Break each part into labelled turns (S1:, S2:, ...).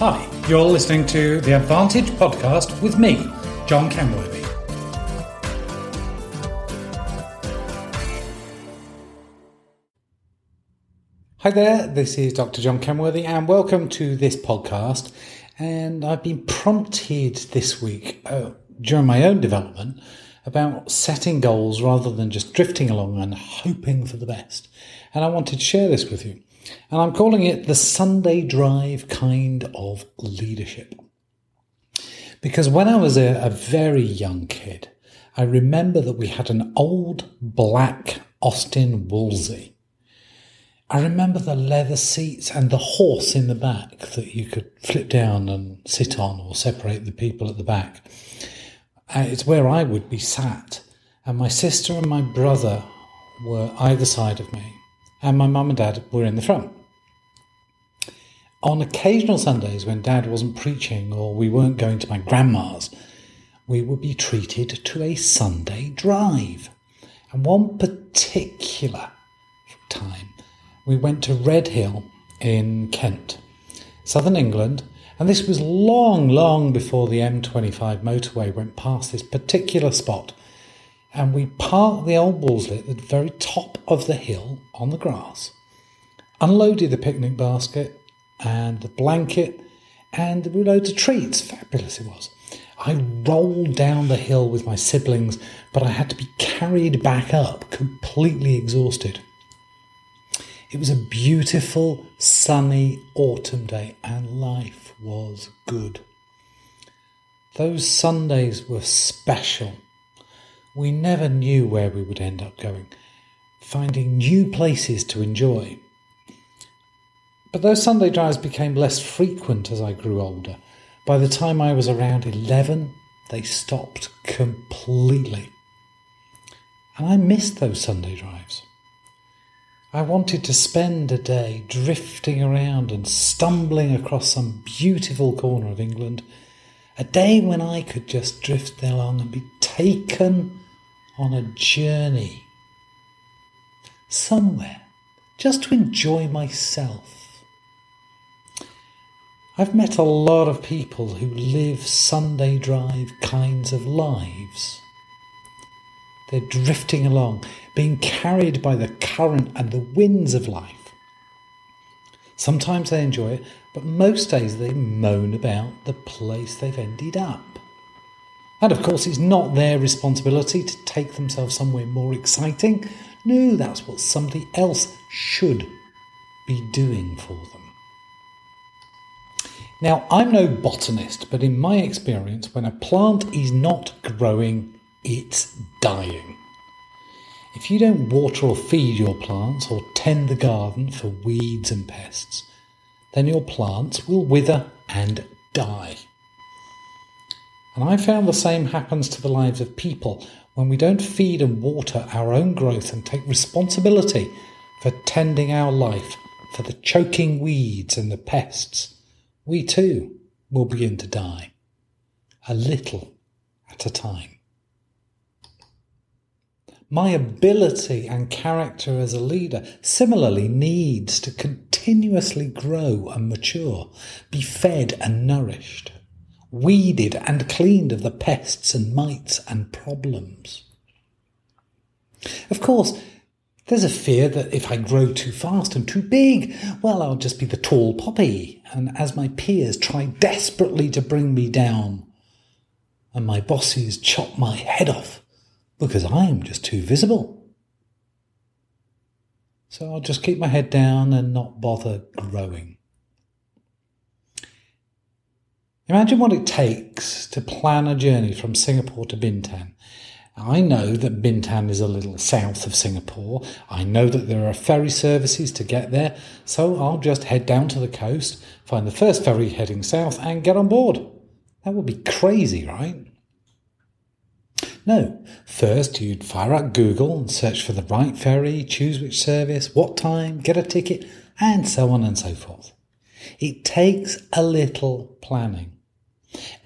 S1: Hi, you're listening to the Advantage podcast with me, John Kenworthy. Hi there, this is Dr. John Kenworthy, and welcome to this podcast. And I've been prompted this week uh, during my own development about setting goals rather than just drifting along and hoping for the best. And I wanted to share this with you. And I'm calling it the Sunday Drive kind of leadership. Because when I was a, a very young kid, I remember that we had an old black Austin Wolseley. I remember the leather seats and the horse in the back that you could flip down and sit on or separate the people at the back. Uh, it's where I would be sat, and my sister and my brother were either side of me and my mum and dad were in the front. On occasional Sundays when dad wasn't preaching or we weren't going to my grandma's, we would be treated to a Sunday drive. And one particular time, we went to Redhill in Kent, southern England, and this was long, long before the M25 motorway went past this particular spot and we parked the old Wolseley at the very top of the hill on the grass, unloaded the picnic basket and the blanket, and we loads of treats. Fabulous it was. I rolled down the hill with my siblings, but I had to be carried back up, completely exhausted. It was a beautiful, sunny autumn day, and life was good. Those Sundays were special we never knew where we would end up going, finding new places to enjoy. But those Sunday drives became less frequent as I grew older. By the time I was around 11, they stopped completely. And I missed those Sunday drives. I wanted to spend a day drifting around and stumbling across some beautiful corner of England, a day when I could just drift along and be taken on a journey somewhere just to enjoy myself. I've met a lot of people who live Sunday drive kinds of lives. They're drifting along, being carried by the current and the winds of life. Sometimes they enjoy it, but most days they moan about the place they've ended up. And of course, it's not their responsibility to take themselves somewhere more exciting. No, that's what somebody else should be doing for them. Now, I'm no botanist, but in my experience, when a plant is not growing, it's dying. If you don't water or feed your plants or tend the garden for weeds and pests, then your plants will wither and die. And I found the same happens to the lives of people when we don't feed and water our own growth and take responsibility for tending our life for the choking weeds and the pests. We too will begin to die, a little at a time. My ability and character as a leader similarly needs to continuously grow and mature, be fed and nourished weeded and cleaned of the pests and mites and problems. Of course, there's a fear that if I grow too fast and too big, well, I'll just be the tall poppy, and as my peers try desperately to bring me down, and my bosses chop my head off because I am just too visible. So I'll just keep my head down and not bother growing. Imagine what it takes to plan a journey from Singapore to Bintan. I know that Bintan is a little south of Singapore. I know that there are ferry services to get there, so I'll just head down to the coast, find the first ferry heading south, and get on board. That would be crazy, right? No, first you'd fire up Google and search for the right ferry, choose which service, what time, get a ticket, and so on and so forth. It takes a little planning.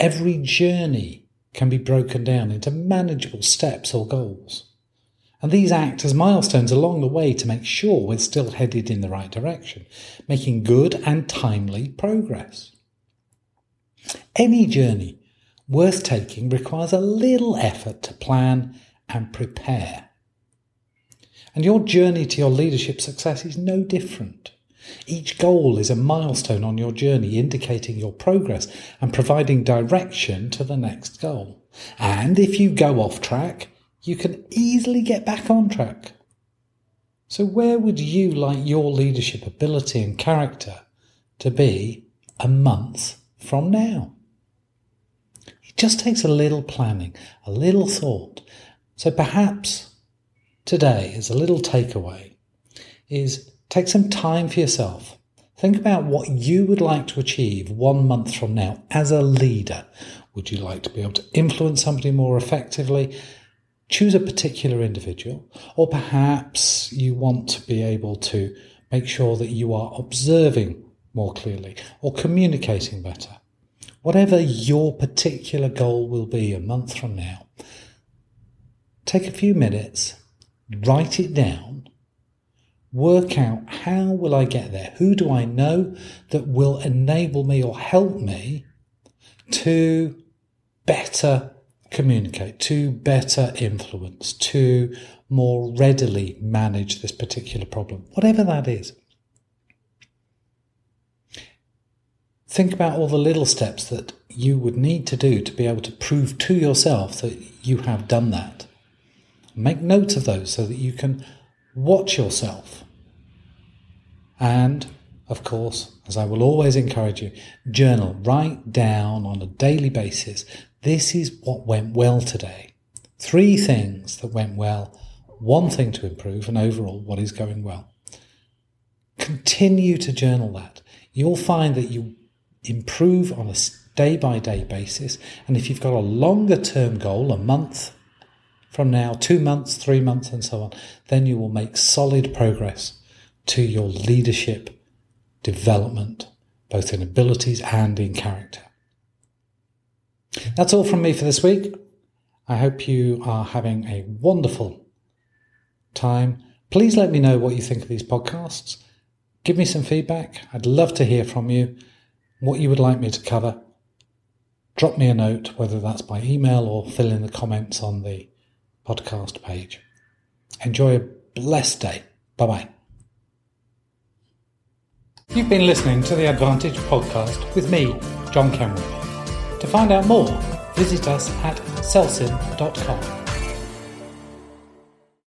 S1: Every journey can be broken down into manageable steps or goals. And these act as milestones along the way to make sure we're still headed in the right direction, making good and timely progress. Any journey worth taking requires a little effort to plan and prepare. And your journey to your leadership success is no different. Each goal is a milestone on your journey, indicating your progress and providing direction to the next goal. And if you go off track, you can easily get back on track. So, where would you like your leadership ability and character to be a month from now? It just takes a little planning, a little thought. So, perhaps today, as a little takeaway, is take some time for yourself. Think about what you would like to achieve one month from now as a leader. Would you like to be able to influence somebody more effectively? choose a particular individual, or perhaps you want to be able to make sure that you are observing more clearly or communicating better. Whatever your particular goal will be a month from now, take a few minutes, write it down, work out how will I get there? Who do I know that will enable me or help me to better communicate, to better influence, to more readily manage this particular problem, whatever that is. Think about all the little steps that you would need to do to be able to prove to yourself that you have done that. Make notes of those so that you can watch yourself. And, of course, as I will always encourage you, journal, write down on a daily basis this is what went well today. Three things that went well, one thing to improve, and overall what is going well. Continue to journal that. You'll find that you improve on a day by day basis. And if you've got a longer term goal, a month from now, two months, three months, and so on, then you will make solid progress to your leadership development, both in abilities and in character. That's all from me for this week. I hope you are having a wonderful time. Please let me know what you think of these podcasts. Give me some feedback. I'd love to hear from you, what you would like me to cover. Drop me a note, whether that's by email or fill in the comments on the podcast page. Enjoy a blessed day. Bye bye. You've been listening to the Advantage podcast with me, John Cameron. To find out more, visit us at celsin.com.